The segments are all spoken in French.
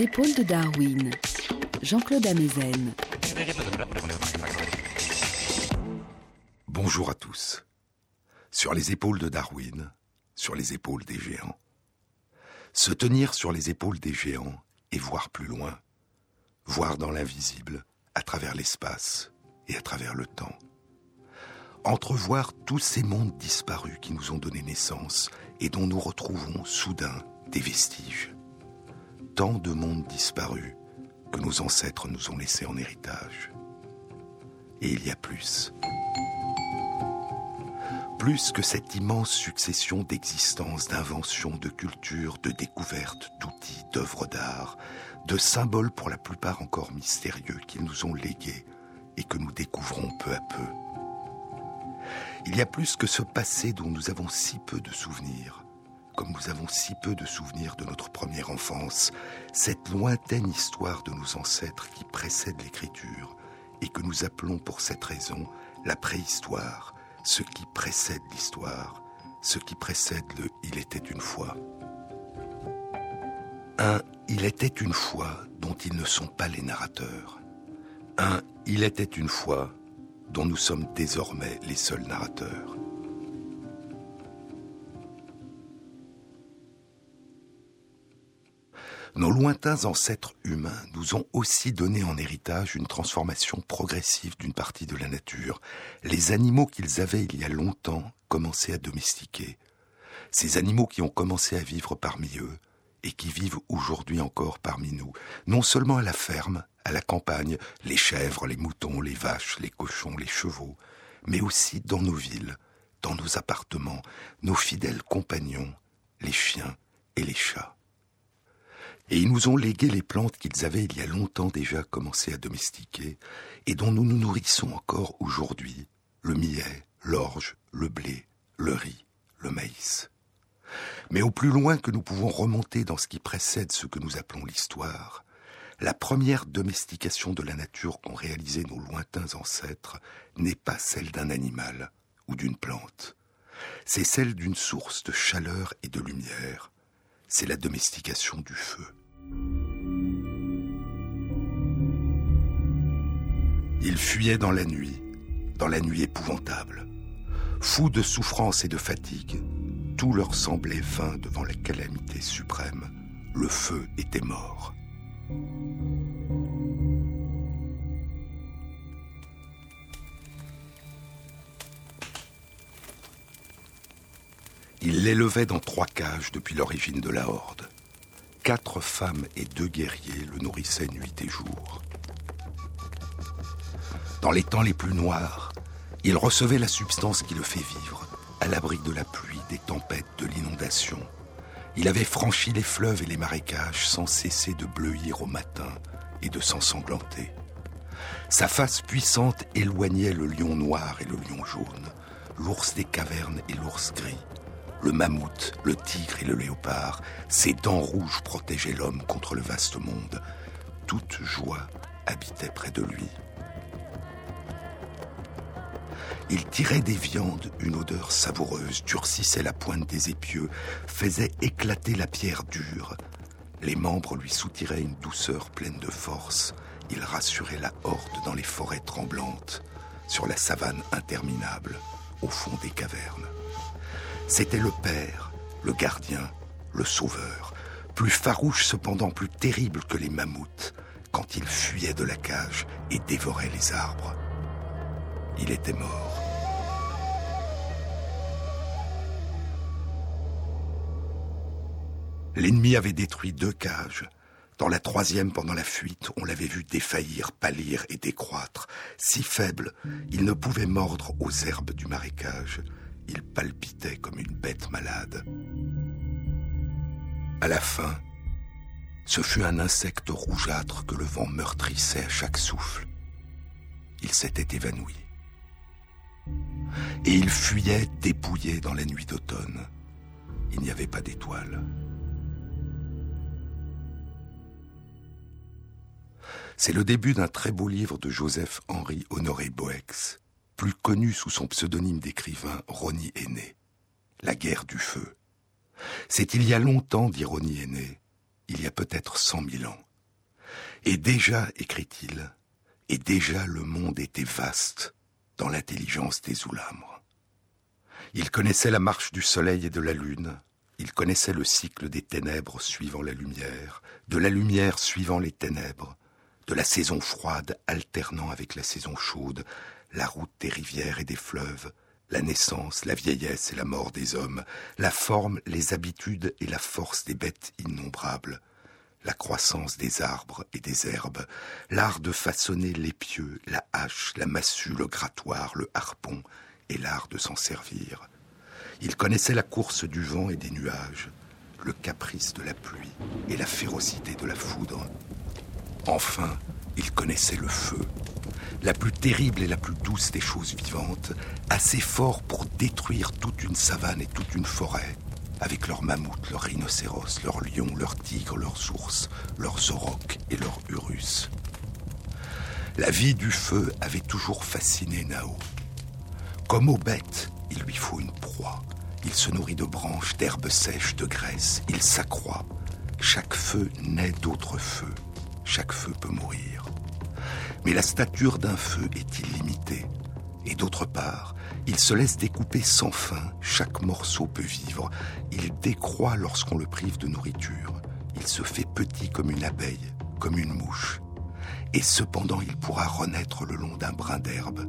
Épaules de Darwin, Jean-Claude Amezen. Bonjour à tous. Sur les épaules de Darwin, sur les épaules des géants. Se tenir sur les épaules des géants et voir plus loin, voir dans l'invisible, à travers l'espace et à travers le temps. Entrevoir tous ces mondes disparus qui nous ont donné naissance et dont nous retrouvons soudain des vestiges. Tant de mondes disparus que nos ancêtres nous ont laissés en héritage. Et il y a plus. Plus que cette immense succession d'existences, d'inventions, de cultures, de découvertes, d'outils, d'œuvres d'art, de symboles pour la plupart encore mystérieux qu'ils nous ont légués et que nous découvrons peu à peu. Il y a plus que ce passé dont nous avons si peu de souvenirs, comme nous avons si peu de souvenirs de notre première enfance, cette lointaine histoire de nos ancêtres qui précède l'écriture et que nous appelons pour cette raison la préhistoire, ce qui précède l'histoire, ce qui précède le Il était une fois. Un Il était une fois dont ils ne sont pas les narrateurs. Un Il était une fois dont nous sommes désormais les seuls narrateurs. Nos lointains ancêtres humains nous ont aussi donné en héritage une transformation progressive d'une partie de la nature. Les animaux qu'ils avaient il y a longtemps commencé à domestiquer. Ces animaux qui ont commencé à vivre parmi eux et qui vivent aujourd'hui encore parmi nous, non seulement à la ferme, à la campagne, les chèvres, les moutons, les vaches, les cochons, les chevaux, mais aussi dans nos villes, dans nos appartements, nos fidèles compagnons, les chiens et les chats. Et ils nous ont légué les plantes qu'ils avaient il y a longtemps déjà commencé à domestiquer et dont nous nous nourrissons encore aujourd'hui, le millet, l'orge, le blé, le riz, le maïs. Mais au plus loin que nous pouvons remonter dans ce qui précède ce que nous appelons l'histoire, la première domestication de la nature qu'ont réalisé nos lointains ancêtres n'est pas celle d'un animal ou d'une plante. C'est celle d'une source de chaleur et de lumière. C'est la domestication du feu. Il fuyait dans la nuit, dans la nuit épouvantable. Fous de souffrance et de fatigue, tout leur semblait vain devant la calamité suprême. Le feu était mort. Il l'élevait dans trois cages depuis l'origine de la horde. Quatre femmes et deux guerriers le nourrissaient nuit et jour. Dans les temps les plus noirs, il recevait la substance qui le fait vivre, à l'abri de la pluie, des tempêtes, de l'inondation. Il avait franchi les fleuves et les marécages sans cesser de bleuir au matin et de s'ensanglanter. Sa face puissante éloignait le lion noir et le lion jaune, l'ours des cavernes et l'ours gris, le mammouth, le tigre et le léopard, ses dents rouges protégeaient l'homme contre le vaste monde. Toute joie habitait près de lui. Il tirait des viandes une odeur savoureuse, durcissait la pointe des épieux, faisait éclater la pierre dure. Les membres lui soutiraient une douceur pleine de force. Il rassurait la horde dans les forêts tremblantes, sur la savane interminable, au fond des cavernes. C'était le Père, le gardien, le sauveur, plus farouche cependant, plus terrible que les mammouths, quand il fuyait de la cage et dévorait les arbres. Il était mort. L'ennemi avait détruit deux cages. Dans la troisième, pendant la fuite, on l'avait vu défaillir, pâlir et décroître. Si faible, il ne pouvait mordre aux herbes du marécage. Il palpitait comme une bête malade. À la fin, ce fut un insecte rougeâtre que le vent meurtrissait à chaque souffle. Il s'était évanoui. Et il fuyait dépouillé dans la nuit d'automne. Il n'y avait pas d'étoiles. C'est le début d'un très beau livre de Joseph-Henri Honoré Boex, plus connu sous son pseudonyme d'écrivain Rony Aîné, La guerre du feu. C'est il y a longtemps, dit Rony Aîné, il y a peut-être cent mille ans. Et déjà, écrit-il, et déjà le monde était vaste dans l'intelligence des Oulamres. Il connaissait la marche du soleil et de la lune, il connaissait le cycle des ténèbres suivant la lumière, de la lumière suivant les ténèbres, de la saison froide alternant avec la saison chaude, la route des rivières et des fleuves, la naissance, la vieillesse et la mort des hommes, la forme, les habitudes et la force des bêtes innombrables, la croissance des arbres et des herbes, l'art de façonner l'épieu, la hache, la massue, le grattoir, le harpon, et l'art de s'en servir. Il connaissait la course du vent et des nuages, le caprice de la pluie et la férocité de la foudre. Enfin, il connaissait le feu, la plus terrible et la plus douce des choses vivantes, assez fort pour détruire toute une savane et toute une forêt, avec leurs mammouths, leurs rhinocéros, leurs lions, leurs tigres, leurs ours, leurs aurochs et leurs urus. La vie du feu avait toujours fasciné Nao. Comme aux bêtes, il lui faut une proie. Il se nourrit de branches, d'herbes sèches, de graisse. Il s'accroît. Chaque feu naît d'autres feux. Chaque feu peut mourir. Mais la stature d'un feu est illimitée. Et d'autre part, il se laisse découper sans fin, chaque morceau peut vivre, il décroît lorsqu'on le prive de nourriture, il se fait petit comme une abeille, comme une mouche. Et cependant il pourra renaître le long d'un brin d'herbe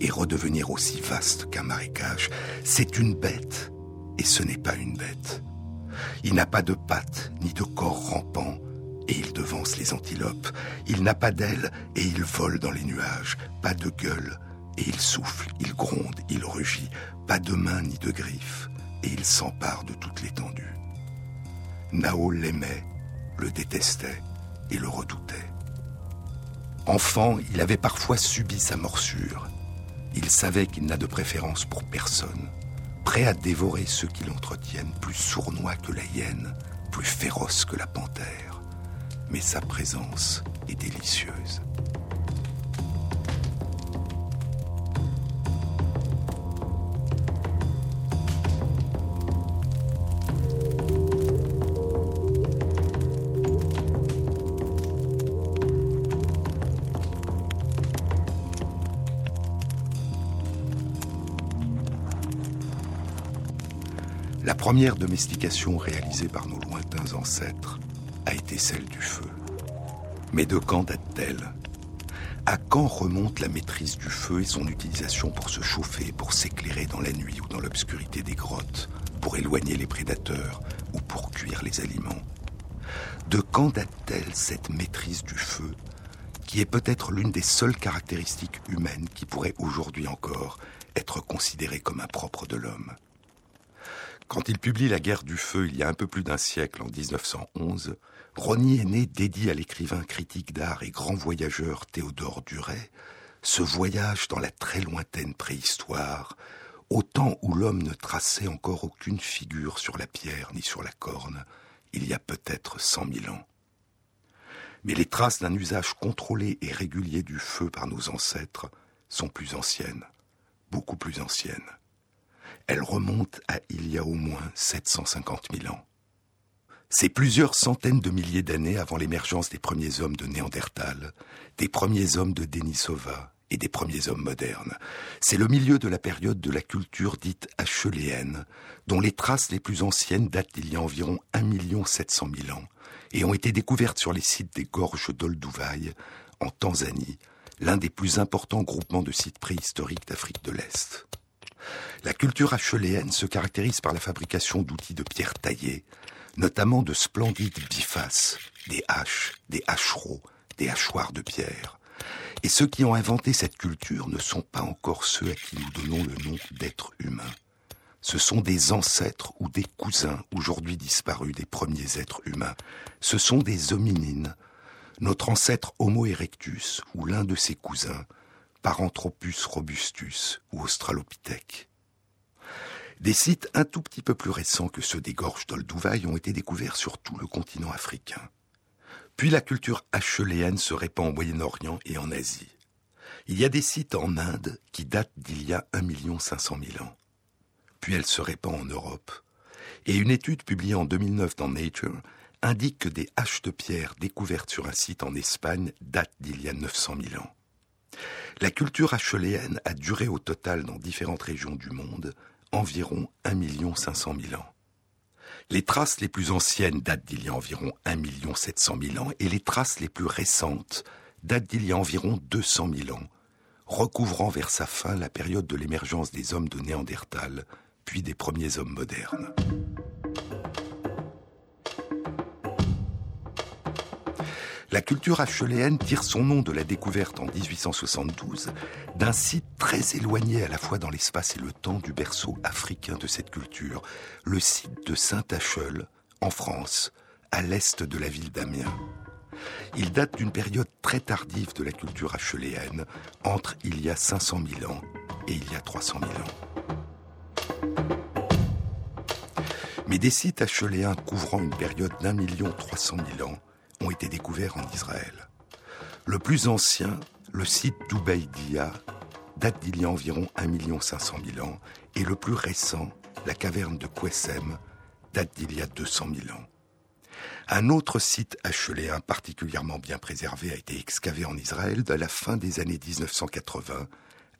et redevenir aussi vaste qu'un marécage. C'est une bête, et ce n'est pas une bête. Il n'a pas de pattes ni de corps rampant, et il devance les antilopes. Il n'a pas d'ailes, et il vole dans les nuages. Pas de gueule, et il souffle, il gronde, il rugit. Pas de mains ni de griffes, et il s'empare de toute l'étendue. Nao l'aimait, le détestait et le redoutait. Enfant, il avait parfois subi sa morsure. Il savait qu'il n'a de préférence pour personne, prêt à dévorer ceux qui l'entretiennent, plus sournois que la hyène, plus féroce que la panthère. Mais sa présence est délicieuse. première domestication réalisée par nos lointains ancêtres a été celle du feu. Mais de quand date-t-elle? À quand remonte la maîtrise du feu et son utilisation pour se chauffer, pour s'éclairer dans la nuit ou dans l'obscurité des grottes, pour éloigner les prédateurs ou pour cuire les aliments? De quand date-t-elle cette maîtrise du feu qui est peut-être l'une des seules caractéristiques humaines qui pourrait aujourd'hui encore être considérée comme impropre de l'homme? Quand il publie La guerre du feu il y a un peu plus d'un siècle, en 1911, Rony né dédie à l'écrivain critique d'art et grand voyageur Théodore Duret ce voyage dans la très lointaine préhistoire, au temps où l'homme ne traçait encore aucune figure sur la pierre ni sur la corne, il y a peut-être cent mille ans. Mais les traces d'un usage contrôlé et régulier du feu par nos ancêtres sont plus anciennes, beaucoup plus anciennes elle remonte à il y a au moins 750 000 ans. C'est plusieurs centaines de milliers d'années avant l'émergence des premiers hommes de Néandertal, des premiers hommes de Denisova et des premiers hommes modernes. C'est le milieu de la période de la culture dite acheléenne, dont les traces les plus anciennes datent d'il y a environ 1 700 000 ans et ont été découvertes sur les sites des gorges d'Olduvai, en Tanzanie, l'un des plus importants groupements de sites préhistoriques d'Afrique de l'Est. La culture acheléenne se caractérise par la fabrication d'outils de pierre taillée, notamment de splendides bifaces, des haches, des hachereaux, des hachoirs de pierre. Et ceux qui ont inventé cette culture ne sont pas encore ceux à qui nous donnons le nom d'êtres humains. Ce sont des ancêtres ou des cousins aujourd'hui disparus des premiers êtres humains. Ce sont des hominines. Notre ancêtre Homo erectus ou l'un de ses cousins, Paranthropus robustus ou Australopithèque. Des sites un tout petit peu plus récents que ceux des gorges d'Olduvai ont été découverts sur tout le continent africain. Puis la culture acheléenne se répand au Moyen-Orient et en Asie. Il y a des sites en Inde qui datent d'il y a 1 500 000 ans. Puis elle se répand en Europe. Et une étude publiée en 2009 dans Nature indique que des haches de pierre découvertes sur un site en Espagne datent d'il y a 900 000 ans. La culture acheléenne a duré au total dans différentes régions du monde environ 1 500 000 ans. Les traces les plus anciennes datent d'il y a environ 1 700 000 ans et les traces les plus récentes datent d'il y a environ 200 000 ans, recouvrant vers sa fin la période de l'émergence des hommes de Néandertal, puis des premiers hommes modernes. La culture acheléenne tire son nom de la découverte en 1872 d'un site très éloigné à la fois dans l'espace et le temps du berceau africain de cette culture, le site de Saint-Acheul, en France, à l'est de la ville d'Amiens. Il date d'une période très tardive de la culture acheléenne, entre il y a 500 000 ans et il y a 300 000 ans. Mais des sites acheléens couvrant une période d'un million trois cent mille ans ont été découverts en Israël. Le plus ancien, le site d'Ubaïdia, date d'il y a environ 1 500 000 ans, et le plus récent, la caverne de Kwessem, date d'il y a 200 000 ans. Un autre site acheléen particulièrement bien préservé a été excavé en Israël de la fin des années 1980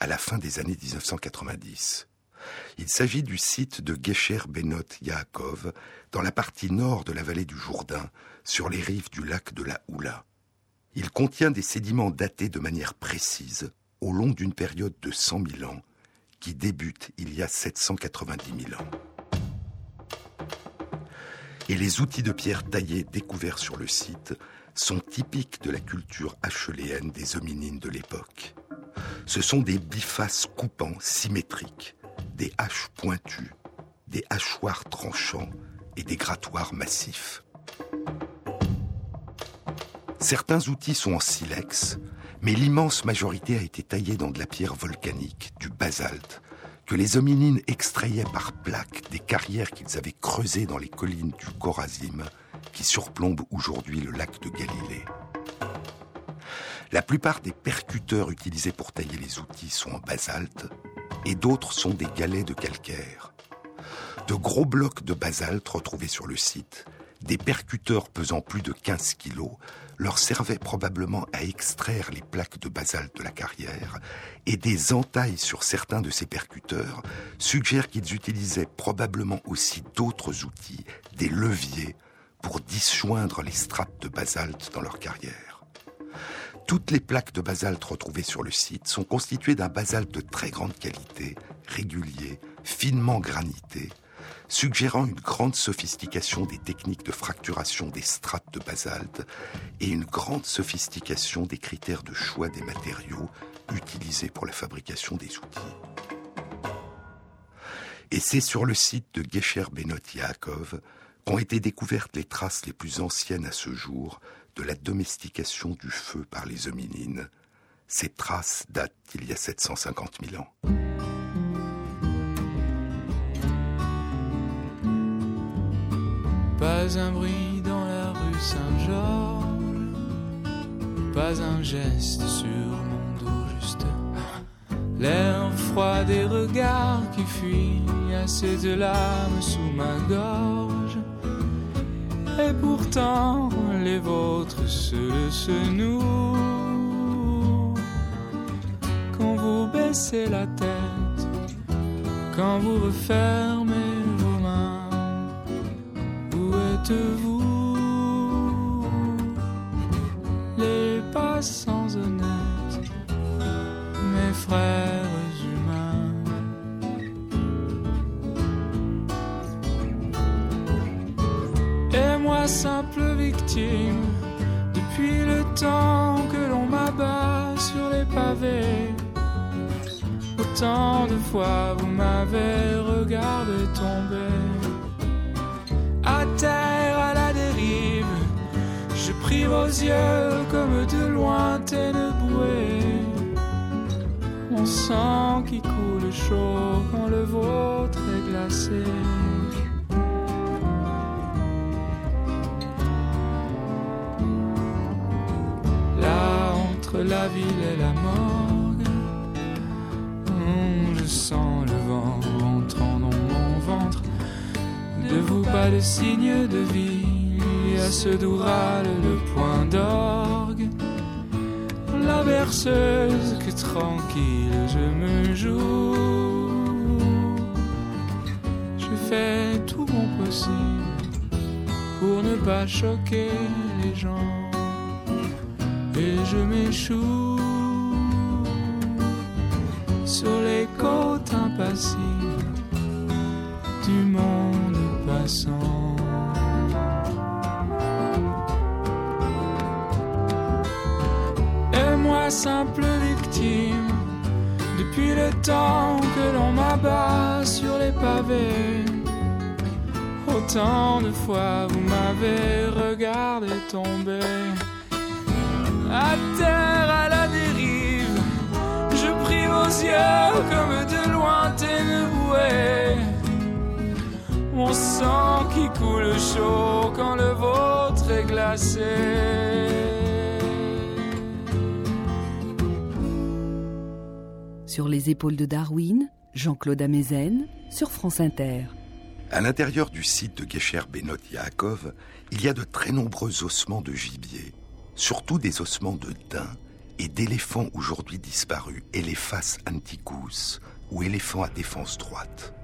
à la fin des années 1990. Il s'agit du site de Gesher Benot Yaakov, dans la partie nord de la vallée du Jourdain, sur les rives du lac de la Houla. Il contient des sédiments datés de manière précise au long d'une période de 100 000 ans qui débute il y a 790 000 ans. Et les outils de pierre taillés découverts sur le site sont typiques de la culture acheléenne des hominines de l'époque. Ce sont des bifaces coupants symétriques, des haches pointues, des hachoirs tranchants et des grattoirs massifs. Certains outils sont en silex, mais l'immense majorité a été taillée dans de la pierre volcanique, du basalte, que les hominines extrayaient par plaques des carrières qu'ils avaient creusées dans les collines du Corazim, qui surplombent aujourd'hui le lac de Galilée. La plupart des percuteurs utilisés pour tailler les outils sont en basalte, et d'autres sont des galets de calcaire. De gros blocs de basalte retrouvés sur le site, des percuteurs pesant plus de 15 kilos, leur servaient probablement à extraire les plaques de basalte de la carrière, et des entailles sur certains de ces percuteurs suggèrent qu'ils utilisaient probablement aussi d'autres outils, des leviers, pour disjoindre les strates de basalte dans leur carrière. Toutes les plaques de basalte retrouvées sur le site sont constituées d'un basalte de très grande qualité, régulier, finement granité, suggérant une grande sophistication des techniques de fracturation des strates de basalte et une grande sophistication des critères de choix des matériaux utilisés pour la fabrication des outils. Et c'est sur le site de Gesher Benot Yaakov qu'ont été découvertes les traces les plus anciennes à ce jour de la domestication du feu par les hominines. Ces traces datent d'il y a 750 000 ans. Pas un bruit dans la rue Saint-Georges, pas un geste sur mon dos, juste l'air froid des regards qui fuient, assez de larmes sous ma gorge. Et pourtant, les vôtres se, se nouent quand vous baissez la tête, quand vous refermez vous les passants honnêtes, mes frères Simple victime, depuis le temps que l'on m'abat sur les pavés. Autant de fois vous m'avez regardé tomber à terre, à la dérive. Je prie vos yeux comme de lointaines bouées. Mon sang qui coule chaud quand le vôtre est glacé. La ville et la morgue, je sens le vent rentrant dans mon ventre de vous pas de signe de vie à ce doux râle le point d'orgue. La berceuse que tranquille je me joue. Je fais tout mon possible pour ne pas choquer les gens. Et je m'échoue sur les côtes impassibles du monde passant. Et moi, simple victime, depuis le temps que l'on m'abat sur les pavés, autant de fois vous m'avez regardé tomber à terre à la dérive. Je prie vos yeux comme de lointaines bouées. Mon sang qui coule chaud quand le vôtre est glacé. Sur les épaules de Darwin, Jean-Claude Amezen, sur France Inter. À l'intérieur du site de Gesher Benot Yaakov, il y a de très nombreux ossements de gibier, surtout des ossements de daims et d'éléphants aujourd'hui disparus, Elephas anticus ou éléphants à défense droite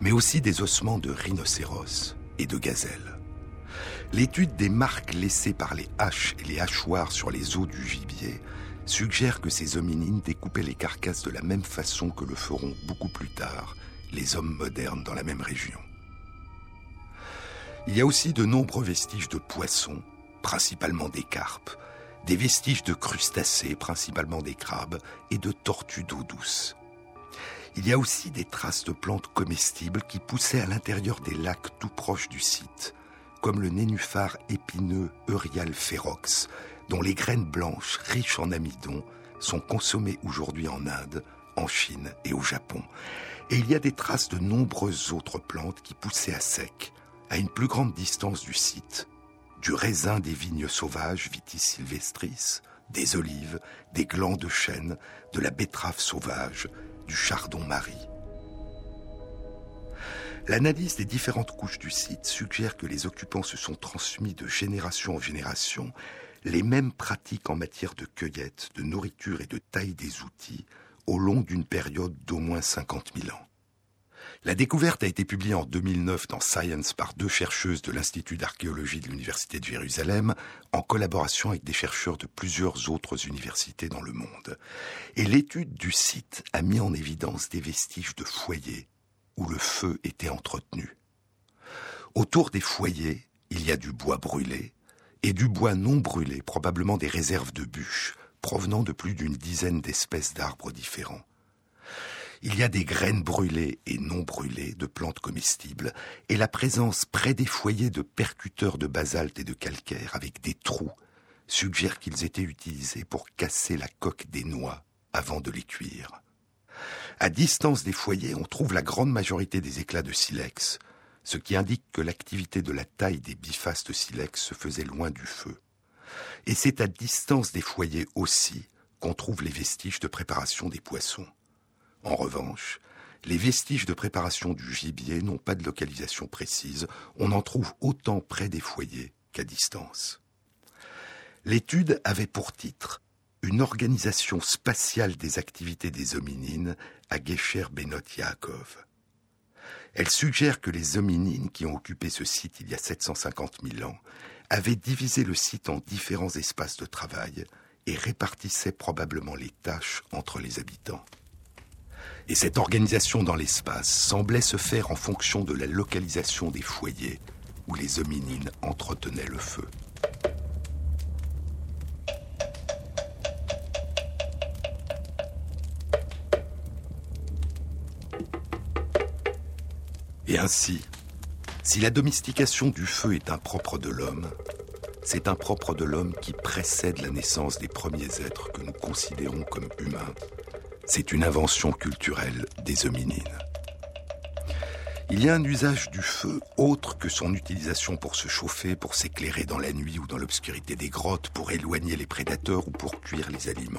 mais aussi des ossements de rhinocéros et de gazelles. L'étude des marques laissées par les haches et les hachoirs sur les os du gibier suggère que ces hominines découpaient les carcasses de la même façon que le feront beaucoup plus tard les hommes modernes dans la même région. Il y a aussi de nombreux vestiges de poissons, principalement des carpes, des vestiges de crustacés, principalement des crabes, et de tortues d'eau douce. Il y a aussi des traces de plantes comestibles qui poussaient à l'intérieur des lacs tout proches du site, comme le nénuphar épineux Eurial ferox, dont les graines blanches riches en amidon sont consommées aujourd'hui en Inde, en Chine et au Japon. Et il y a des traces de nombreuses autres plantes qui poussaient à sec, à une plus grande distance du site, du raisin des vignes sauvages Vitis sylvestris, des olives, des glands de chêne, de la betterave sauvage, du chardon-marie. L'analyse des différentes couches du site suggère que les occupants se sont transmis de génération en génération les mêmes pratiques en matière de cueillette, de nourriture et de taille des outils au long d'une période d'au moins 50 000 ans. La découverte a été publiée en 2009 dans Science par deux chercheuses de l'Institut d'archéologie de l'Université de Jérusalem, en collaboration avec des chercheurs de plusieurs autres universités dans le monde. Et l'étude du site a mis en évidence des vestiges de foyers où le feu était entretenu. Autour des foyers, il y a du bois brûlé et du bois non brûlé, probablement des réserves de bûches, provenant de plus d'une dizaine d'espèces d'arbres différents. Il y a des graines brûlées et non brûlées de plantes comestibles, et la présence près des foyers de percuteurs de basalte et de calcaire avec des trous suggère qu'ils étaient utilisés pour casser la coque des noix avant de les cuire. À distance des foyers, on trouve la grande majorité des éclats de silex, ce qui indique que l'activité de la taille des bifastes silex se faisait loin du feu. Et c'est à distance des foyers aussi qu'on trouve les vestiges de préparation des poissons. En revanche, les vestiges de préparation du gibier n'ont pas de localisation précise, on en trouve autant près des foyers qu'à distance. L'étude avait pour titre Une organisation spatiale des activités des hominines à Gesher Benot Yaakov. Elle suggère que les hominines qui ont occupé ce site il y a 750 000 ans avaient divisé le site en différents espaces de travail et répartissaient probablement les tâches entre les habitants. Et cette organisation dans l'espace semblait se faire en fonction de la localisation des foyers où les hominines entretenaient le feu. Et ainsi, si la domestication du feu est un propre de l'homme, c'est un propre de l'homme qui précède la naissance des premiers êtres que nous considérons comme humains c'est une invention culturelle des hominines. Il y a un usage du feu autre que son utilisation pour se chauffer, pour s'éclairer dans la nuit ou dans l'obscurité des grottes, pour éloigner les prédateurs ou pour cuire les aliments.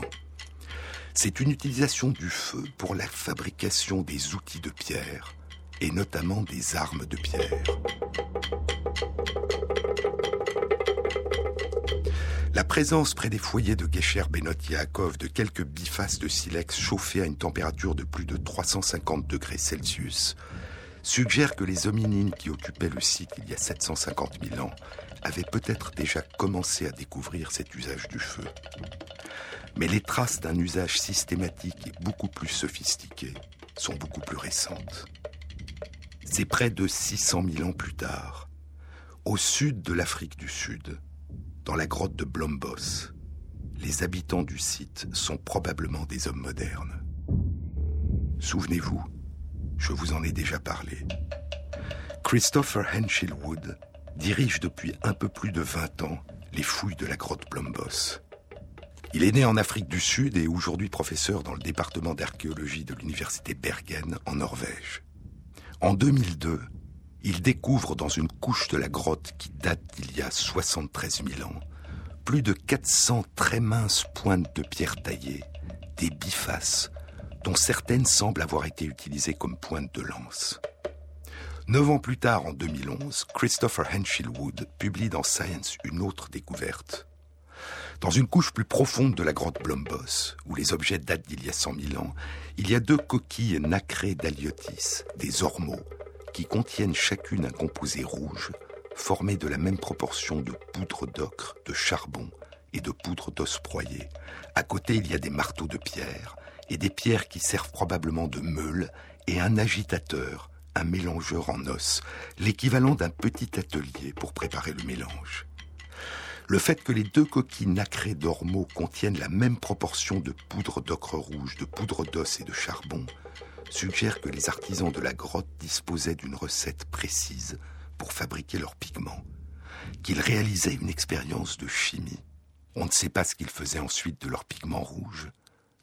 C'est une utilisation du feu pour la fabrication des outils de pierre, et notamment des armes de pierre. La présence près des foyers de Gesher Benot de quelques bifaces de silex chauffés à une température de plus de 350 degrés Celsius suggère que les hominines qui occupaient le site il y a 750 000 ans avaient peut-être déjà commencé à découvrir cet usage du feu. Mais les traces d'un usage systématique et beaucoup plus sophistiqué sont beaucoup plus récentes. C'est près de 600 000 ans plus tard, au sud de l'Afrique du Sud, dans la grotte de Blombos, les habitants du site sont probablement des hommes modernes. Souvenez-vous, je vous en ai déjà parlé. Christopher Henshill Wood dirige depuis un peu plus de 20 ans les fouilles de la grotte Blombos. Il est né en Afrique du Sud et est aujourd'hui professeur dans le département d'archéologie de l'université Bergen en Norvège. En 2002, il découvre dans une couche de la grotte qui date d'il y a 73 000 ans plus de 400 très minces pointes de pierre taillées, des bifaces, dont certaines semblent avoir été utilisées comme pointes de lance. Neuf ans plus tard, en 2011, Christopher Henshill Wood publie dans Science une autre découverte. Dans une couche plus profonde de la grotte Blombos, où les objets datent d'il y a 100 000 ans, il y a deux coquilles nacrées d'Aliotis, des ormeaux, qui contiennent chacune un composé rouge, formé de la même proportion de poudre d'ocre, de charbon et de poudre d'os broyé. À côté, il y a des marteaux de pierre, et des pierres qui servent probablement de meule, et un agitateur, un mélangeur en os, l'équivalent d'un petit atelier pour préparer le mélange. Le fait que les deux coquilles nacrées d'ormeaux contiennent la même proportion de poudre d'ocre rouge, de poudre d'os et de charbon suggère que les artisans de la grotte disposaient d'une recette précise pour fabriquer leurs pigments, qu'ils réalisaient une expérience de chimie. On ne sait pas ce qu'ils faisaient ensuite de leurs pigments rouges,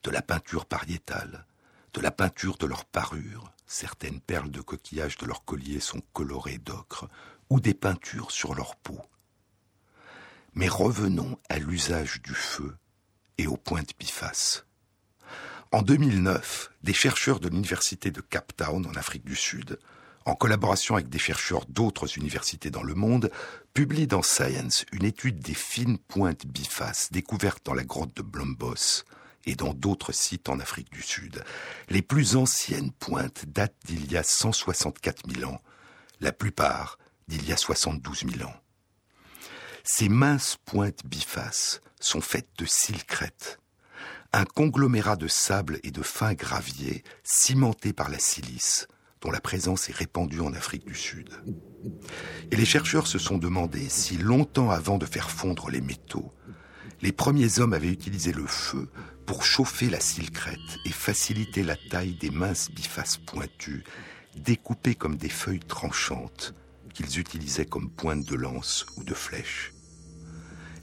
de la peinture pariétale, de la peinture de leur parure, certaines perles de coquillage de leur collier sont colorées d'ocre, ou des peintures sur leur peau. Mais revenons à l'usage du feu et aux pointes bifaces. En 2009, des chercheurs de l'université de Cape Town en Afrique du Sud, en collaboration avec des chercheurs d'autres universités dans le monde, publient dans Science une étude des fines pointes bifaces découvertes dans la grotte de Blombos et dans d'autres sites en Afrique du Sud. Les plus anciennes pointes datent d'il y a 164 000 ans, la plupart d'il y a 72 000 ans. Ces minces pointes bifaces sont faites de silcrète, un conglomérat de sable et de fin gravier cimenté par la silice, dont la présence est répandue en Afrique du Sud. Et les chercheurs se sont demandé si longtemps avant de faire fondre les métaux, les premiers hommes avaient utilisé le feu pour chauffer la silcrète et faciliter la taille des minces bifaces pointues, découpées comme des feuilles tranchantes qu'ils utilisaient comme pointe de lance ou de flèche.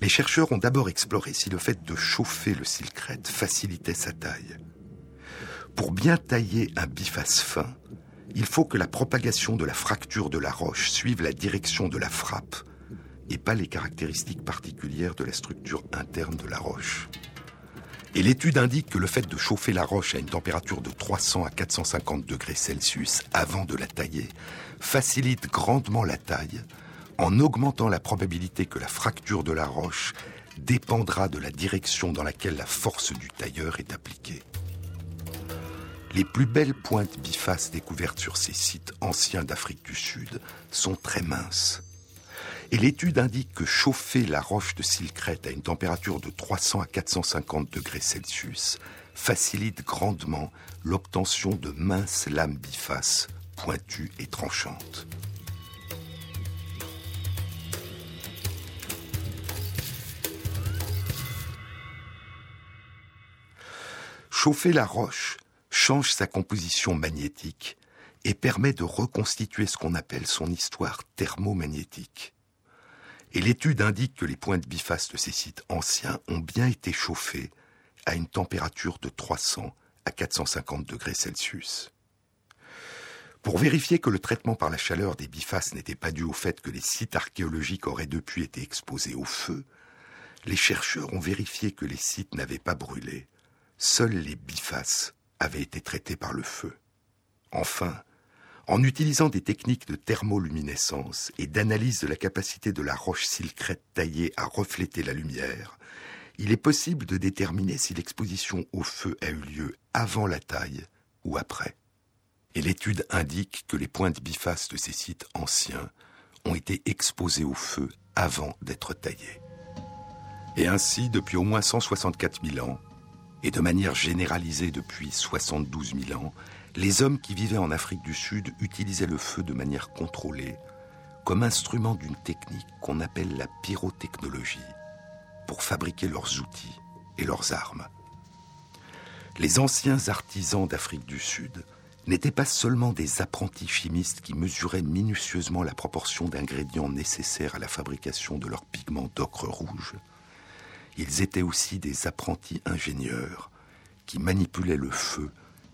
Les chercheurs ont d'abord exploré si le fait de chauffer le silcrète facilitait sa taille. Pour bien tailler un biface fin, il faut que la propagation de la fracture de la roche suive la direction de la frappe et pas les caractéristiques particulières de la structure interne de la roche. Et l'étude indique que le fait de chauffer la roche à une température de 300 à 450 degrés Celsius avant de la tailler facilite grandement la taille en augmentant la probabilité que la fracture de la roche dépendra de la direction dans laquelle la force du tailleur est appliquée. Les plus belles pointes bifaces découvertes sur ces sites anciens d'Afrique du Sud sont très minces. Et l'étude indique que chauffer la roche de silcrète à une température de 300 à 450 degrés Celsius facilite grandement l'obtention de minces lames bifaces pointues et tranchantes. Chauffer la roche change sa composition magnétique et permet de reconstituer ce qu'on appelle son histoire thermomagnétique. Et l'étude indique que les pointes bifaces de ces sites anciens ont bien été chauffées à une température de 300 à 450 degrés Celsius. Pour vérifier que le traitement par la chaleur des bifaces n'était pas dû au fait que les sites archéologiques auraient depuis été exposés au feu, les chercheurs ont vérifié que les sites n'avaient pas brûlé Seuls les bifaces avaient été traités par le feu. Enfin, En utilisant des techniques de thermoluminescence et d'analyse de la capacité de la roche silcrète taillée à refléter la lumière, il est possible de déterminer si l'exposition au feu a eu lieu avant la taille ou après. Et l'étude indique que les pointes bifaces de ces sites anciens ont été exposées au feu avant d'être taillées. Et ainsi, depuis au moins 164 000 ans, et de manière généralisée depuis 72 000 ans, les hommes qui vivaient en Afrique du Sud utilisaient le feu de manière contrôlée, comme instrument d'une technique qu'on appelle la pyrotechnologie, pour fabriquer leurs outils et leurs armes. Les anciens artisans d'Afrique du Sud n'étaient pas seulement des apprentis chimistes qui mesuraient minutieusement la proportion d'ingrédients nécessaires à la fabrication de leurs pigments d'ocre rouge, ils étaient aussi des apprentis ingénieurs qui manipulaient le feu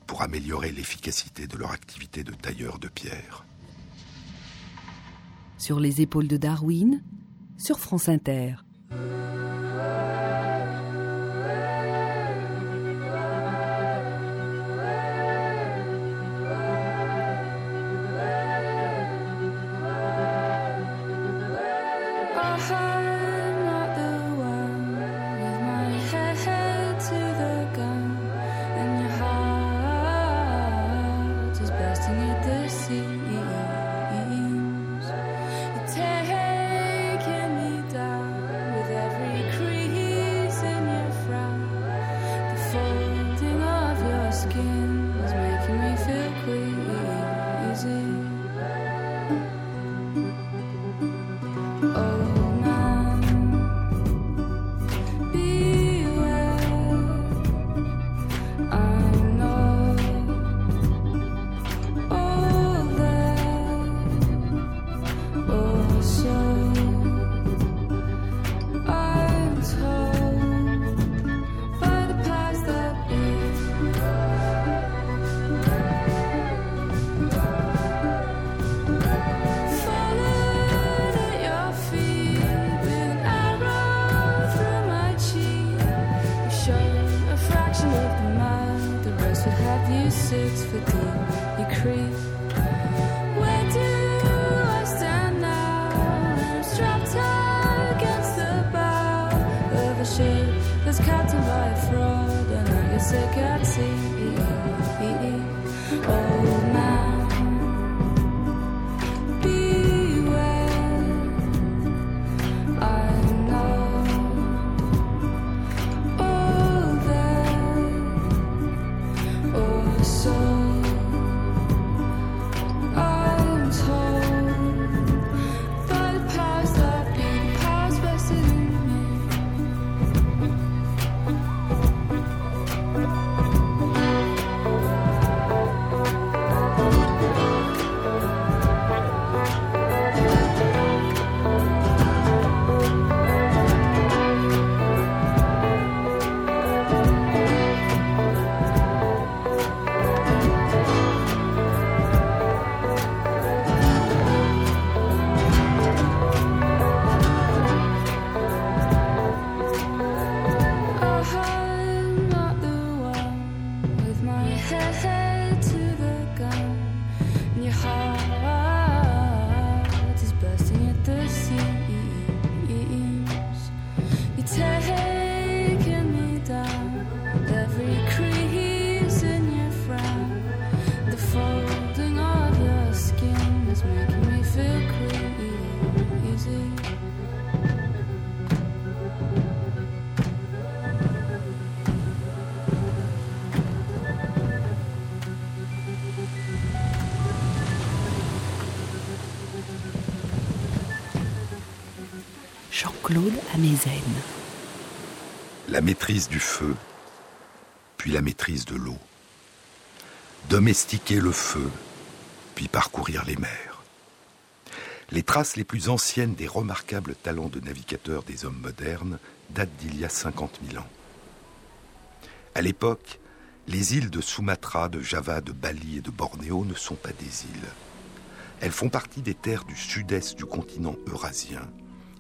pour améliorer l'efficacité de leur activité de tailleur de pierre. Sur les épaules de Darwin, sur France Inter. La maîtrise du feu, puis la maîtrise de l'eau. Domestiquer le feu, puis parcourir les mers. Les traces les plus anciennes des remarquables talents de navigateurs des hommes modernes datent d'il y a 50 000 ans. À l'époque, les îles de Sumatra, de Java, de Bali et de Bornéo ne sont pas des îles. Elles font partie des terres du sud-est du continent eurasien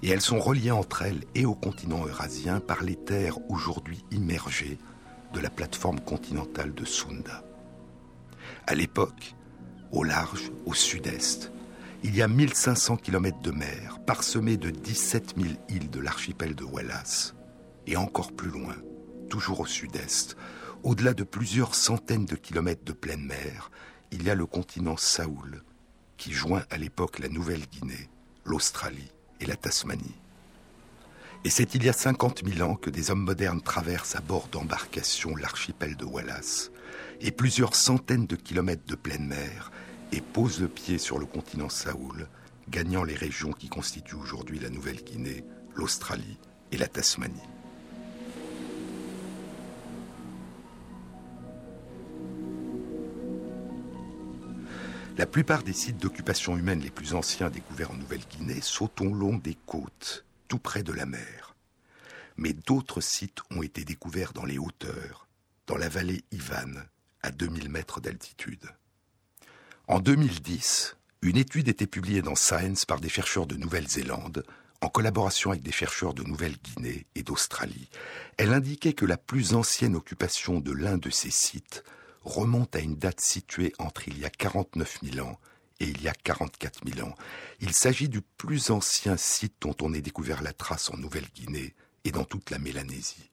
et elles sont reliées entre elles et au continent eurasien par les terres aujourd'hui immergées de la plateforme continentale de Sunda. À l'époque, Au large, au sud-est, il y a 1500 km de mer, parsemés de 17 000 îles de l'archipel de Wallace. Et encore plus loin, toujours au sud-est, au-delà de plusieurs centaines de kilomètres de pleine mer, il y a le continent Saoul, qui joint à l'époque la Nouvelle-Guinée, l'Australie et la Tasmanie. Et c'est il y a 50 000 ans que des hommes modernes traversent à bord d'embarcations l'archipel de Wallace et plusieurs centaines de kilomètres de pleine mer et posent le pied sur le continent Saoul, gagnant les régions qui constituent aujourd'hui la Nouvelle-Guinée, l'Australie et la Tasmanie. La plupart des sites d'occupation humaine les plus anciens découverts en Nouvelle-Guinée sautent au long des côtes, tout près de la mer. Mais d'autres sites ont été découverts dans les hauteurs, dans la vallée Ivan, à 2000 mètres d'altitude. En 2010, une étude était publiée dans Science par des chercheurs de Nouvelle-Zélande, en collaboration avec des chercheurs de Nouvelle-Guinée et d'Australie. Elle indiquait que la plus ancienne occupation de l'un de ces sites remonte à une date située entre il y a 49 000 ans et il y a 44 000 ans. Il s'agit du plus ancien site dont on ait découvert la trace en Nouvelle-Guinée et dans toute la Mélanésie.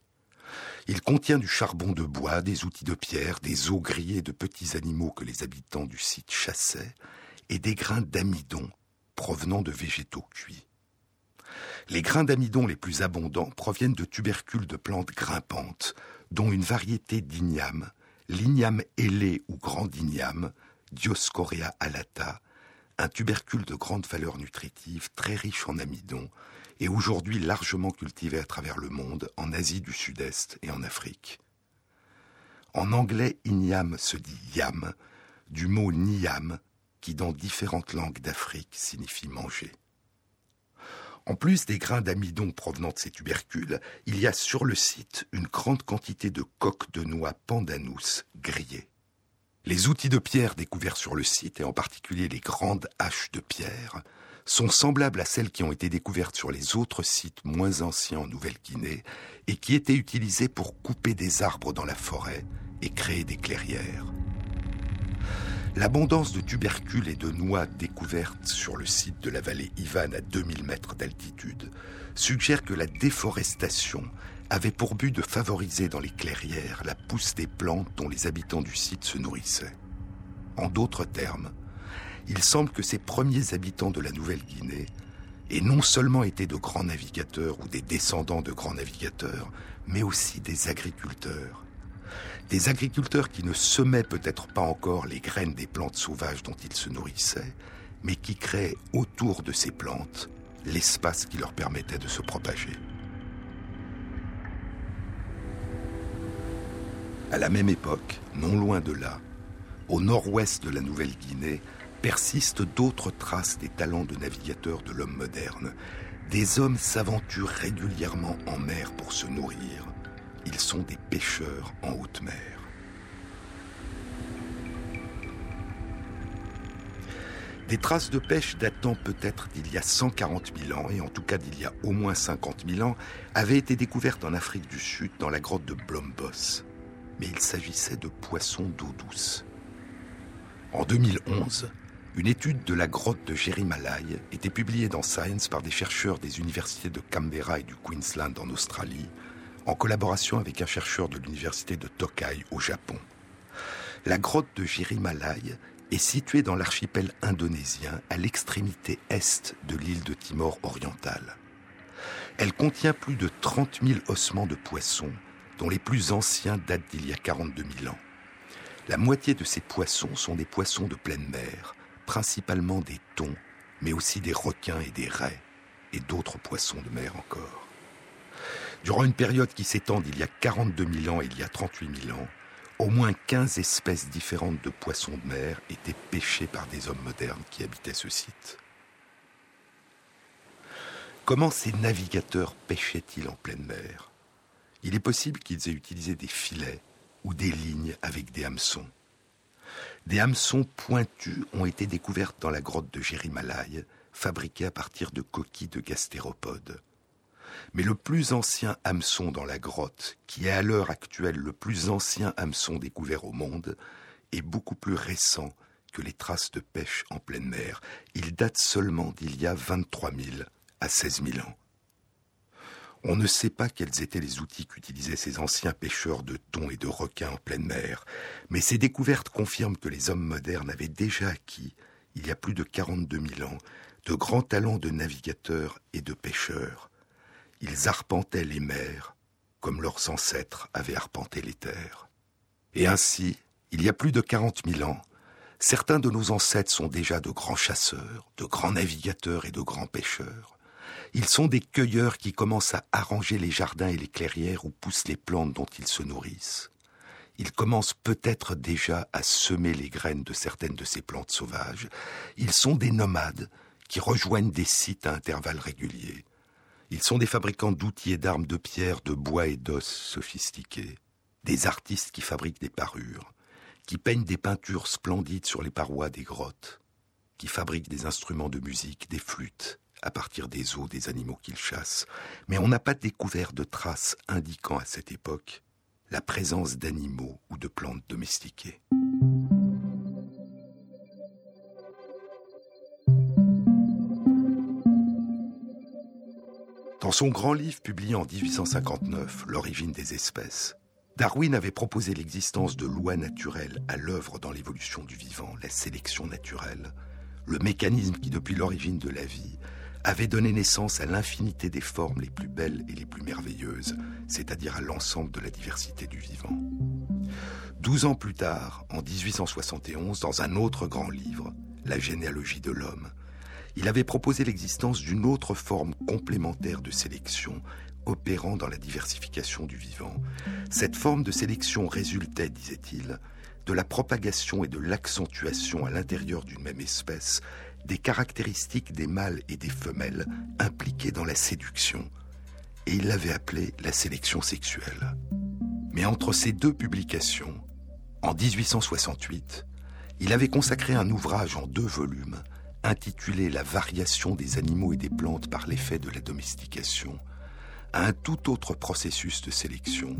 Il contient du charbon de bois, des outils de pierre, des os grillés de petits animaux que les habitants du site chassaient, et des grains d'amidon provenant de végétaux cuits. Les grains d'amidon les plus abondants proviennent de tubercules de plantes grimpantes, dont une variété d'igname, l'igname ailé ou grand igname, Dioscorea alata, un tubercule de grande valeur nutritive, très riche en amidon, et aujourd'hui largement cultivé à travers le monde, en Asie du Sud-Est et en Afrique. En anglais, igname se dit yam, du mot niam, qui dans différentes langues d'Afrique signifie manger. En plus des grains d'amidon provenant de ces tubercules, il y a sur le site une grande quantité de coques de noix pandanus grillées. Les outils de pierre découverts sur le site, et en particulier les grandes haches de pierre, sont semblables à celles qui ont été découvertes sur les autres sites moins anciens en Nouvelle-Guinée et qui étaient utilisées pour couper des arbres dans la forêt et créer des clairières. L'abondance de tubercules et de noix découvertes sur le site de la vallée Ivan à 2000 mètres d'altitude suggère que la déforestation avait pour but de favoriser dans les clairières la pousse des plantes dont les habitants du site se nourrissaient. En d'autres termes, il semble que ces premiers habitants de la Nouvelle-Guinée aient non seulement été de grands navigateurs ou des descendants de grands navigateurs, mais aussi des agriculteurs des agriculteurs qui ne semaient peut-être pas encore les graines des plantes sauvages dont ils se nourrissaient, mais qui créaient autour de ces plantes l'espace qui leur permettait de se propager. À la même époque, non loin de là, au nord-ouest de la Nouvelle-Guinée, persistent d'autres traces des talents de navigateurs de l'homme moderne. Des hommes s'aventurent régulièrement en mer pour se nourrir, ils sont des pêcheurs en haute mer. Des traces de pêche datant peut-être d'il y a 140 000 ans, et en tout cas d'il y a au moins 50 000 ans, avaient été découvertes en Afrique du Sud dans la grotte de Blombos. Mais il s'agissait de poissons d'eau douce. En 2011, une étude de la grotte de Jerimalai était publiée dans Science par des chercheurs des universités de Canberra et du Queensland en Australie, en collaboration avec un chercheur de l'université de Tokai au Japon. La grotte de Jirimalai est située dans l'archipel indonésien à l'extrémité est de l'île de Timor orientale. Elle contient plus de 30 000 ossements de poissons, dont les plus anciens datent d'il y a 42 000 ans. La moitié de ces poissons sont des poissons de pleine mer, principalement des thons, mais aussi des requins et des raies, et d'autres poissons de mer encore. Durant une période qui s'étend d'il y a 42 000 ans et il y a 38 000 ans, au moins 15 espèces différentes de poissons de mer étaient pêchées par des hommes modernes qui habitaient ce site. Comment ces navigateurs pêchaient-ils en pleine mer? Il est possible qu'ils aient utilisé des filets ou des lignes avec des hameçons. Des hameçons pointus ont été découverts dans la grotte de Jérimalai, fabriqués à partir de coquilles de gastéropodes. Mais le plus ancien hameçon dans la grotte, qui est à l'heure actuelle le plus ancien hameçon découvert au monde, est beaucoup plus récent que les traces de pêche en pleine mer. Ils datent seulement d'il y a 23 000 à 16 000 ans. On ne sait pas quels étaient les outils qu'utilisaient ces anciens pêcheurs de thon et de requins en pleine mer, mais ces découvertes confirment que les hommes modernes avaient déjà acquis, il y a plus de 42 000 ans, de grands talents de navigateurs et de pêcheurs. Ils arpentaient les mers comme leurs ancêtres avaient arpenté les terres. Et ainsi, il y a plus de 40 000 ans, certains de nos ancêtres sont déjà de grands chasseurs, de grands navigateurs et de grands pêcheurs. Ils sont des cueilleurs qui commencent à arranger les jardins et les clairières où poussent les plantes dont ils se nourrissent. Ils commencent peut-être déjà à semer les graines de certaines de ces plantes sauvages. Ils sont des nomades qui rejoignent des sites à intervalles réguliers. Ils sont des fabricants d'outils et d'armes de pierre, de bois et d'os sophistiqués, des artistes qui fabriquent des parures, qui peignent des peintures splendides sur les parois des grottes, qui fabriquent des instruments de musique, des flûtes, à partir des os des animaux qu'ils chassent, mais on n'a pas découvert de traces indiquant à cette époque la présence d'animaux ou de plantes domestiquées. Dans son grand livre publié en 1859, L'origine des espèces, Darwin avait proposé l'existence de lois naturelles à l'œuvre dans l'évolution du vivant, la sélection naturelle, le mécanisme qui, depuis l'origine de la vie, avait donné naissance à l'infinité des formes les plus belles et les plus merveilleuses, c'est-à-dire à, l'ensemble de la diversité du vivant. Douze ans plus tard, en 1871, dans un autre grand livre, La généalogie de l'homme, il avait proposé l'existence d'une autre forme complémentaire de sélection opérant dans la diversification du vivant. Cette forme de sélection résultait, disait-il, de la propagation et de l'accentuation à l'intérieur d'une même espèce des caractéristiques des mâles et des femelles impliquées dans la séduction, et il l'avait appelée la sélection sexuelle. Mais entre ces deux publications, en 1868, il avait consacré un ouvrage en deux volumes intitulé La variation des animaux et des plantes par l'effet de la domestication, à un tout autre processus de sélection,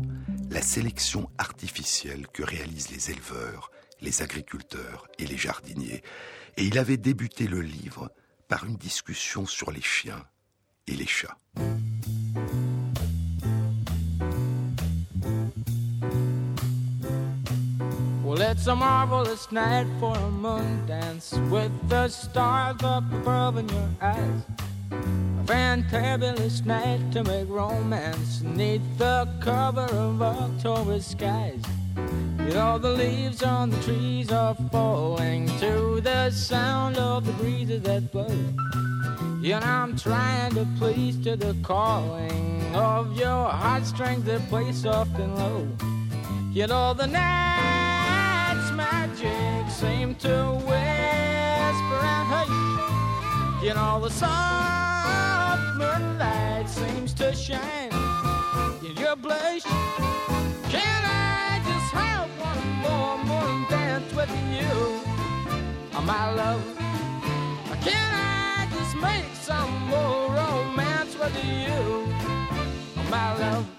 la sélection artificielle que réalisent les éleveurs, les agriculteurs et les jardiniers, et il avait débuté le livre par une discussion sur les chiens et les chats. Well, it's a marvelous night for a moon dance with the stars up above in your eyes. A fantabulous night to make romance neath the cover of October skies. You know the leaves on the trees are falling to the sound of the breezes that blow. And I'm trying to please to the calling of your heartstrings that play soft and low. You know the night's magic seem to whisper and hush. You know the soft moonlight seems to shine in your blush. Can I just have one more morning dance with you, oh, my love? Can I just make some more romance with you, oh, my love?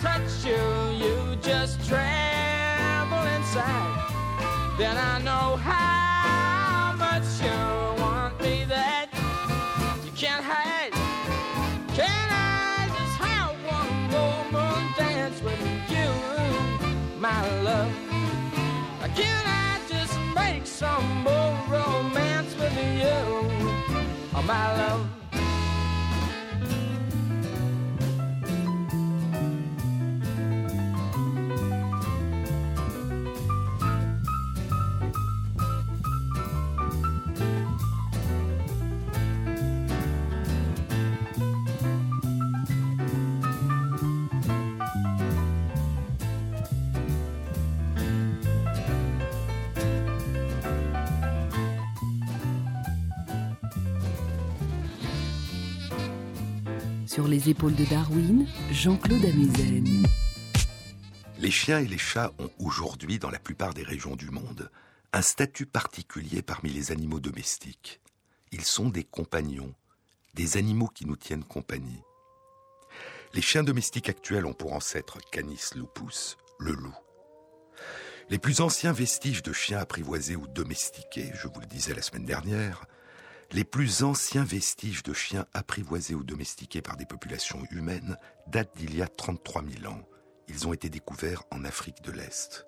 touch you, you just tremble inside. Then I know how much you want me that you can't hide. Can I just have one more moon dance with you, my love? Can I just make some more romance with you, oh, my love? Sur les épaules de Darwin, Jean-Claude Amezen. Les chiens et les chats ont aujourd'hui, dans la plupart des régions du monde, un statut particulier parmi les animaux domestiques. Ils sont des compagnons, des animaux qui nous tiennent compagnie. Les chiens domestiques actuels ont pour ancêtre Canis lupus, le loup. Les plus anciens vestiges de chiens apprivoisés ou domestiqués, je vous le disais la semaine dernière, les plus anciens vestiges de chiens apprivoisés ou domestiqués par des populations humaines datent d'il y a 33 000 ans. Ils ont été découverts en Afrique de l'Est.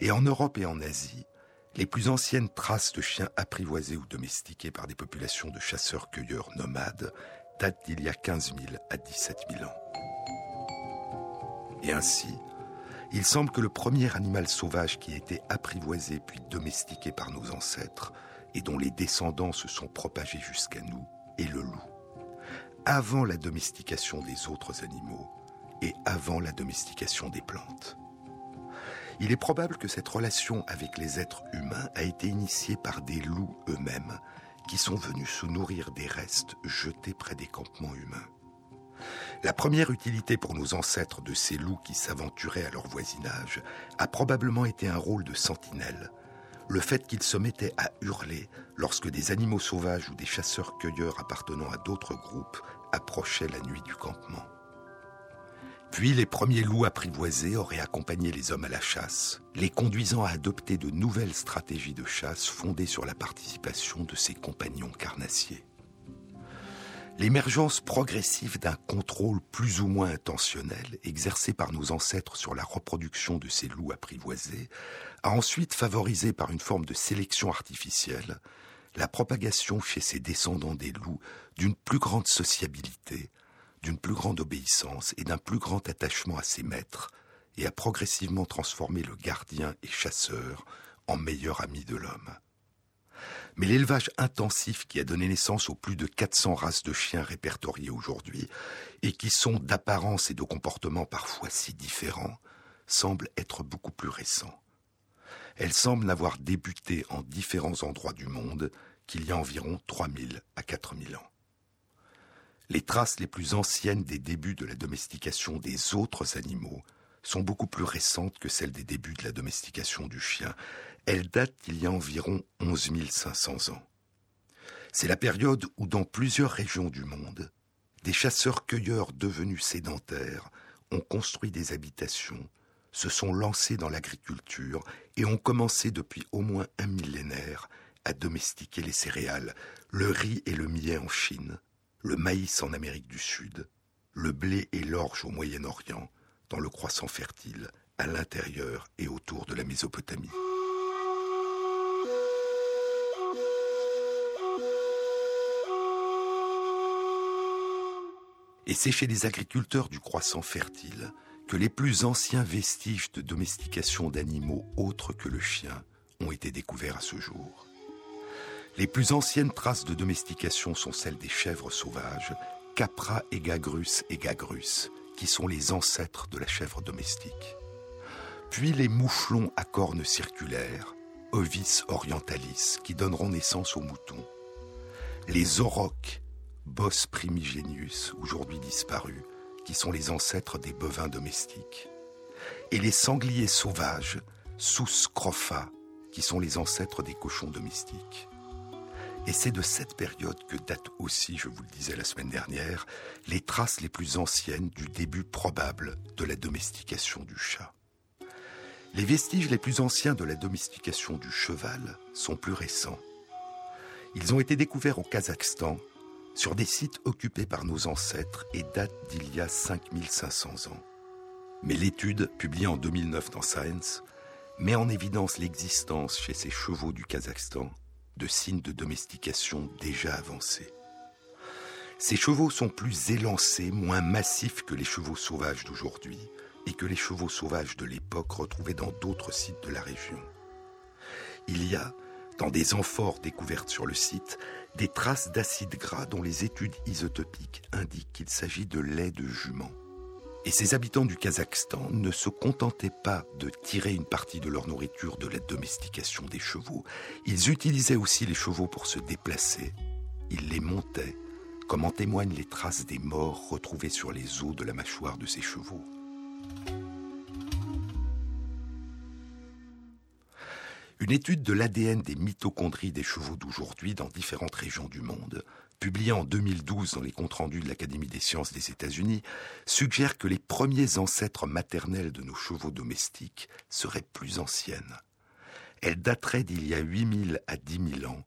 Et en Europe et en Asie, les plus anciennes traces de chiens apprivoisés ou domestiqués par des populations de chasseurs-cueilleurs nomades datent d'il y a 15 000 à 17 000 ans. Et ainsi, il semble que le premier animal sauvage qui a été apprivoisé puis domestiqué par nos ancêtres et dont les descendants se sont propagés jusqu'à nous est le loup. Avant la domestication des autres animaux et avant la domestication des plantes. Il est probable que cette relation avec les êtres humains a été initiée par des loups eux-mêmes qui sont venus se nourrir des restes jetés près des campements humains. La première utilité pour nos ancêtres de ces loups qui s'aventuraient à leur voisinage a probablement été un rôle de sentinelle. Le fait qu'ils se mettaient à hurler lorsque des animaux sauvages ou des chasseurs-cueilleurs appartenant à d'autres groupes approchaient la nuit du campement. Puis les premiers loups apprivoisés auraient accompagné les hommes à la chasse, les conduisant à adopter de nouvelles stratégies de chasse fondées sur la participation de ses compagnons carnassiers. L'émergence progressive d'un contrôle plus ou moins intentionnel exercé par nos ancêtres sur la reproduction de ces loups apprivoisés a ensuite favorisé par une forme de sélection artificielle la propagation chez ses descendants des loups d'une plus grande sociabilité, d'une plus grande obéissance et d'un plus grand attachement à ses maîtres, et a progressivement transformé le gardien et chasseur en meilleur ami de l'homme. Mais l'élevage intensif qui a donné naissance aux plus de 400 races de chiens répertoriées aujourd'hui, et qui sont d'apparence et de comportement parfois si différents, semble être beaucoup plus récent. Elle semble n'avoir débuté en différents endroits du monde qu'il y a environ 3000 à 4000 ans. Les traces les plus anciennes des débuts de la domestication des autres animaux sont beaucoup plus récentes que celles des débuts de la domestication du chien, elle date d'il y a environ 11 500 ans. C'est la période où dans plusieurs régions du monde, des chasseurs-cueilleurs devenus sédentaires ont construit des habitations, se sont lancés dans l'agriculture et ont commencé depuis au moins un millénaire à domestiquer les céréales, le riz et le millet en Chine, le maïs en Amérique du Sud, le blé et l'orge au Moyen-Orient, dans le croissant fertile, à l'intérieur et autour de la Mésopotamie. Et c'est chez les agriculteurs du croissant fertile que les plus anciens vestiges de domestication d'animaux autres que le chien ont été découverts à ce jour. Les plus anciennes traces de domestication sont celles des chèvres sauvages, Capra et Gagrus et Gagrus, qui sont les ancêtres de la chèvre domestique. Puis les mouflons à cornes circulaires, Ovis orientalis, qui donneront naissance aux moutons. Les aurochs, Bos primigenius, aujourd'hui disparus, qui sont les ancêtres des bovins domestiques. Et les sangliers sauvages, Sus cropha, qui sont les ancêtres des cochons domestiques. Et c'est de cette période que datent aussi, je vous le disais la semaine dernière, les traces les plus anciennes du début probable de la domestication du chat. Les vestiges les plus anciens de la domestication du cheval sont plus récents. Ils ont été découverts au Kazakhstan sur des sites occupés par nos ancêtres et datent d'il y a 5500 ans. Mais l'étude, publiée en 2009 dans Science, met en évidence l'existence chez ces chevaux du Kazakhstan de signes de domestication déjà avancés. Ces chevaux sont plus élancés, moins massifs que les chevaux sauvages d'aujourd'hui et que les chevaux sauvages de l'époque retrouvés dans d'autres sites de la région. Il y a, dans des amphores découvertes sur le site, des traces d'acide gras dont les études isotopiques indiquent qu'il s'agit de lait de jument. Et ces habitants du Kazakhstan ne se contentaient pas de tirer une partie de leur nourriture de la domestication des chevaux, ils utilisaient aussi les chevaux pour se déplacer, ils les montaient, comme en témoignent les traces des morts retrouvées sur les os de la mâchoire de ces chevaux. Une étude de l'ADN des mitochondries des chevaux d'aujourd'hui dans différentes régions du monde, publiée en 2012 dans les comptes rendus de l'Académie des sciences des États-Unis, suggère que les premiers ancêtres maternels de nos chevaux domestiques seraient plus anciennes. Elles dateraient d'il y a 8000 à 10 000 ans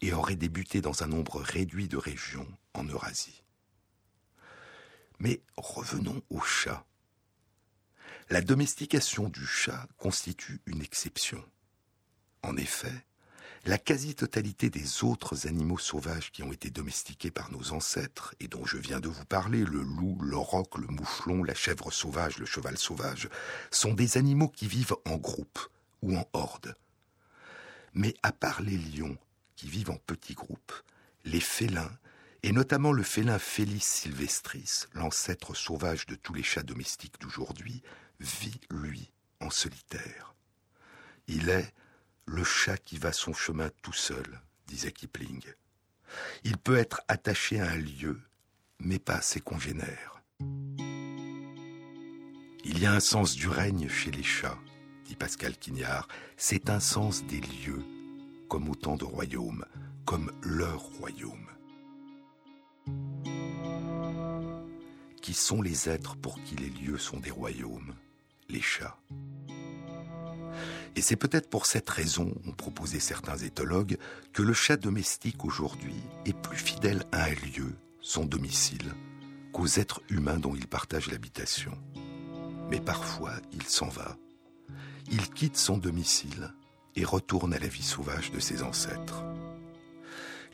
et auraient débuté dans un nombre réduit de régions en Eurasie. Mais revenons au chat. La domestication du chat constitue une exception. En effet, la quasi-totalité des autres animaux sauvages qui ont été domestiqués par nos ancêtres, et dont je viens de vous parler, le loup, l'auroch, le mouflon, la chèvre sauvage, le cheval sauvage, sont des animaux qui vivent en groupe ou en horde. Mais à part les lions, qui vivent en petits groupes, les félins, et notamment le félin Felis sylvestris, l'ancêtre sauvage de tous les chats domestiques d'aujourd'hui, vit, lui, en solitaire. Il est, le chat qui va son chemin tout seul, disait Kipling. Il peut être attaché à un lieu, mais pas à ses congénères. Il y a un sens du règne chez les chats, dit Pascal Quignard. C'est un sens des lieux, comme autant de royaumes, comme leur royaume. Qui sont les êtres pour qui les lieux sont des royaumes? Les chats. Et c'est peut-être pour cette raison, ont proposé certains éthologues, que le chat domestique aujourd'hui est plus fidèle à un lieu, son domicile, qu'aux êtres humains dont il partage l'habitation. Mais parfois, il s'en va. Il quitte son domicile et retourne à la vie sauvage de ses ancêtres.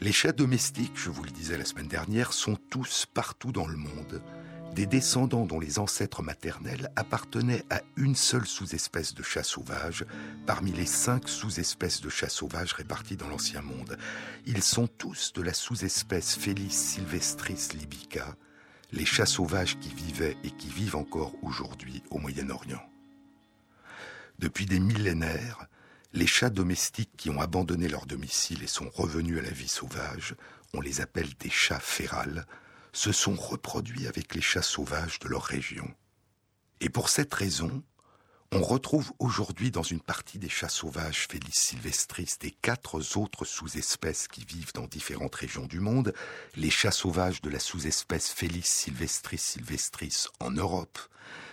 Les chats domestiques, je vous le disais la semaine dernière, sont tous partout dans le monde des descendants dont les ancêtres maternels appartenaient à une seule sous-espèce de chat sauvage parmi les cinq sous-espèces de chats sauvages réparties dans l'Ancien Monde. Ils sont tous de la sous-espèce Felis sylvestris libica, les chats sauvages qui vivaient et qui vivent encore aujourd'hui au Moyen-Orient. Depuis des millénaires, les chats domestiques qui ont abandonné leur domicile et sont revenus à la vie sauvage, on les appelle des chats férales, se sont reproduits avec les chats sauvages de leur région. Et pour cette raison, on retrouve aujourd'hui dans une partie des chats sauvages Felis sylvestris des quatre autres sous-espèces qui vivent dans différentes régions du monde, les chats sauvages de la sous-espèce Felis sylvestris sylvestris en Europe,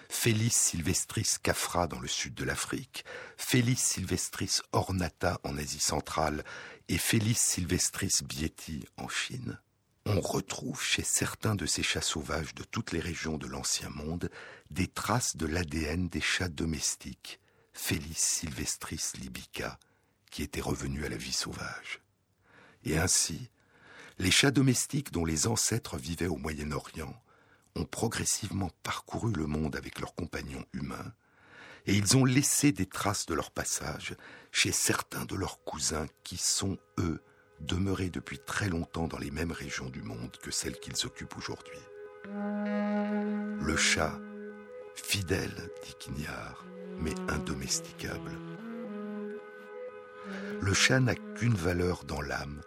Felis sylvestris cafra dans le sud de l'Afrique, Felis sylvestris ornata en Asie centrale et Felis sylvestris bieti en Chine on retrouve chez certains de ces chats sauvages de toutes les régions de l'Ancien Monde des traces de l'ADN des chats domestiques, Felis sylvestris libica, qui étaient revenus à la vie sauvage. Et ainsi, les chats domestiques dont les ancêtres vivaient au Moyen-Orient ont progressivement parcouru le monde avec leurs compagnons humains, et ils ont laissé des traces de leur passage chez certains de leurs cousins qui sont, eux, demeurés depuis très longtemps dans les mêmes régions du monde que celles qu'ils occupent aujourd'hui. Le chat, fidèle, dit Quignard, mais indomesticable. Le chat n'a qu'une valeur dans l'âme,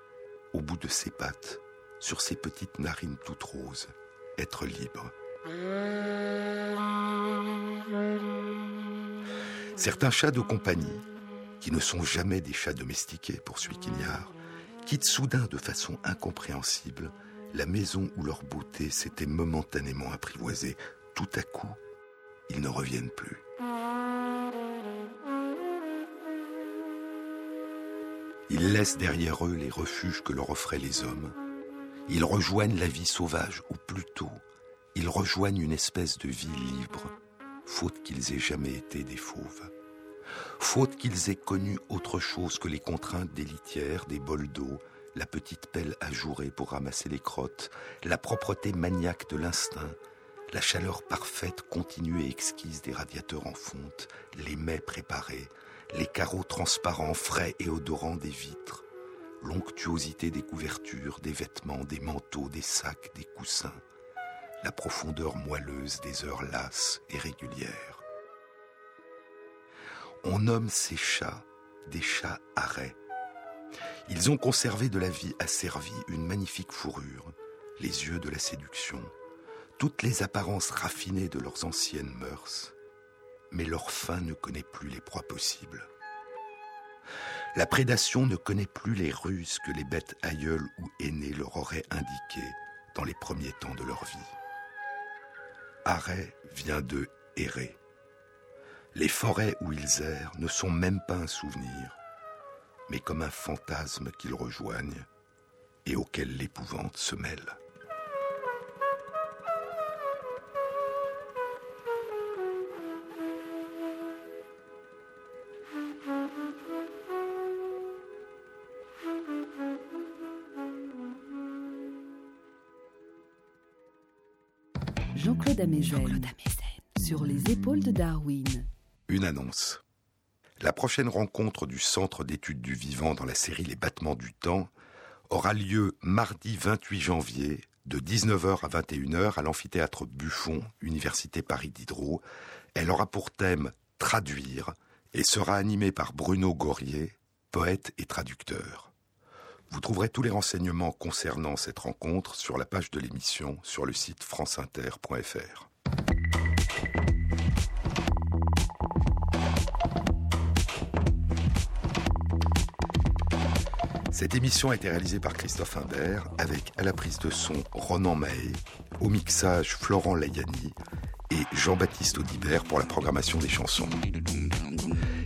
au bout de ses pattes, sur ses petites narines toutes roses, être libre. Certains chats de compagnie, qui ne sont jamais des chats domestiqués, poursuit Quignard, quittent soudain de façon incompréhensible la maison où leur beauté s'était momentanément apprivoisée. Tout à coup, ils ne reviennent plus. Ils laissent derrière eux les refuges que leur offraient les hommes. Ils rejoignent la vie sauvage, ou plutôt, ils rejoignent une espèce de vie libre, faute qu'ils aient jamais été des fauves faute qu'ils aient connu autre chose que les contraintes des litières, des bols d'eau, la petite pelle ajourée pour ramasser les crottes, la propreté maniaque de l'instinct, la chaleur parfaite, continue et exquise des radiateurs en fonte, les mets préparés, les carreaux transparents, frais et odorants des vitres, l'onctuosité des couvertures, des vêtements, des manteaux, des sacs, des coussins, la profondeur moelleuse des heures lasses et régulières on nomme ces chats des chats arrêts. Ils ont conservé de la vie asservie une magnifique fourrure, les yeux de la séduction, toutes les apparences raffinées de leurs anciennes mœurs, mais leur faim ne connaît plus les proies possibles. La prédation ne connaît plus les ruses que les bêtes aïeules ou aînées leur auraient indiquées dans les premiers temps de leur vie. Arrêt vient de errer. Les forêts où ils errent ne sont même pas un souvenir, mais comme un fantasme qu'ils rejoignent et auquel l'épouvante se mêle. Jean-Claude Amezen. Sur les épaules de Darwin. Une annonce. La prochaine rencontre du Centre d'études du vivant dans la série Les battements du temps aura lieu mardi 28 janvier de 19h à 21h à l'amphithéâtre Buffon, Université Paris Diderot. Elle aura pour thème Traduire et sera animée par Bruno Gorier, poète et traducteur. Vous trouverez tous les renseignements concernant cette rencontre sur la page de l'émission sur le site franceinter.fr. Cette émission a été réalisée par Christophe Imbert avec à la prise de son Ronan Mahé, au mixage Florent Layani et Jean-Baptiste Audibert pour la programmation des chansons.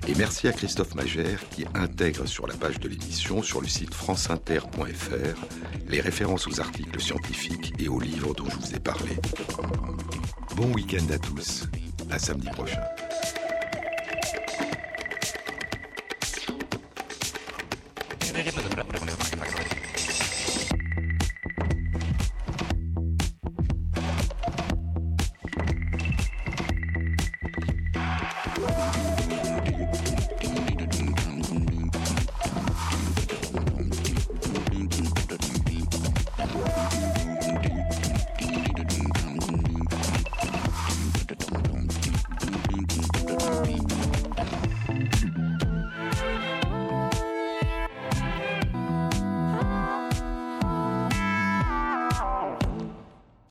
Et merci à Christophe Magère qui intègre sur la page de l'émission, sur le site franceinter.fr, les références aux articles scientifiques et aux livres dont je vous ai parlé. Bon week-end à tous, à samedi prochain.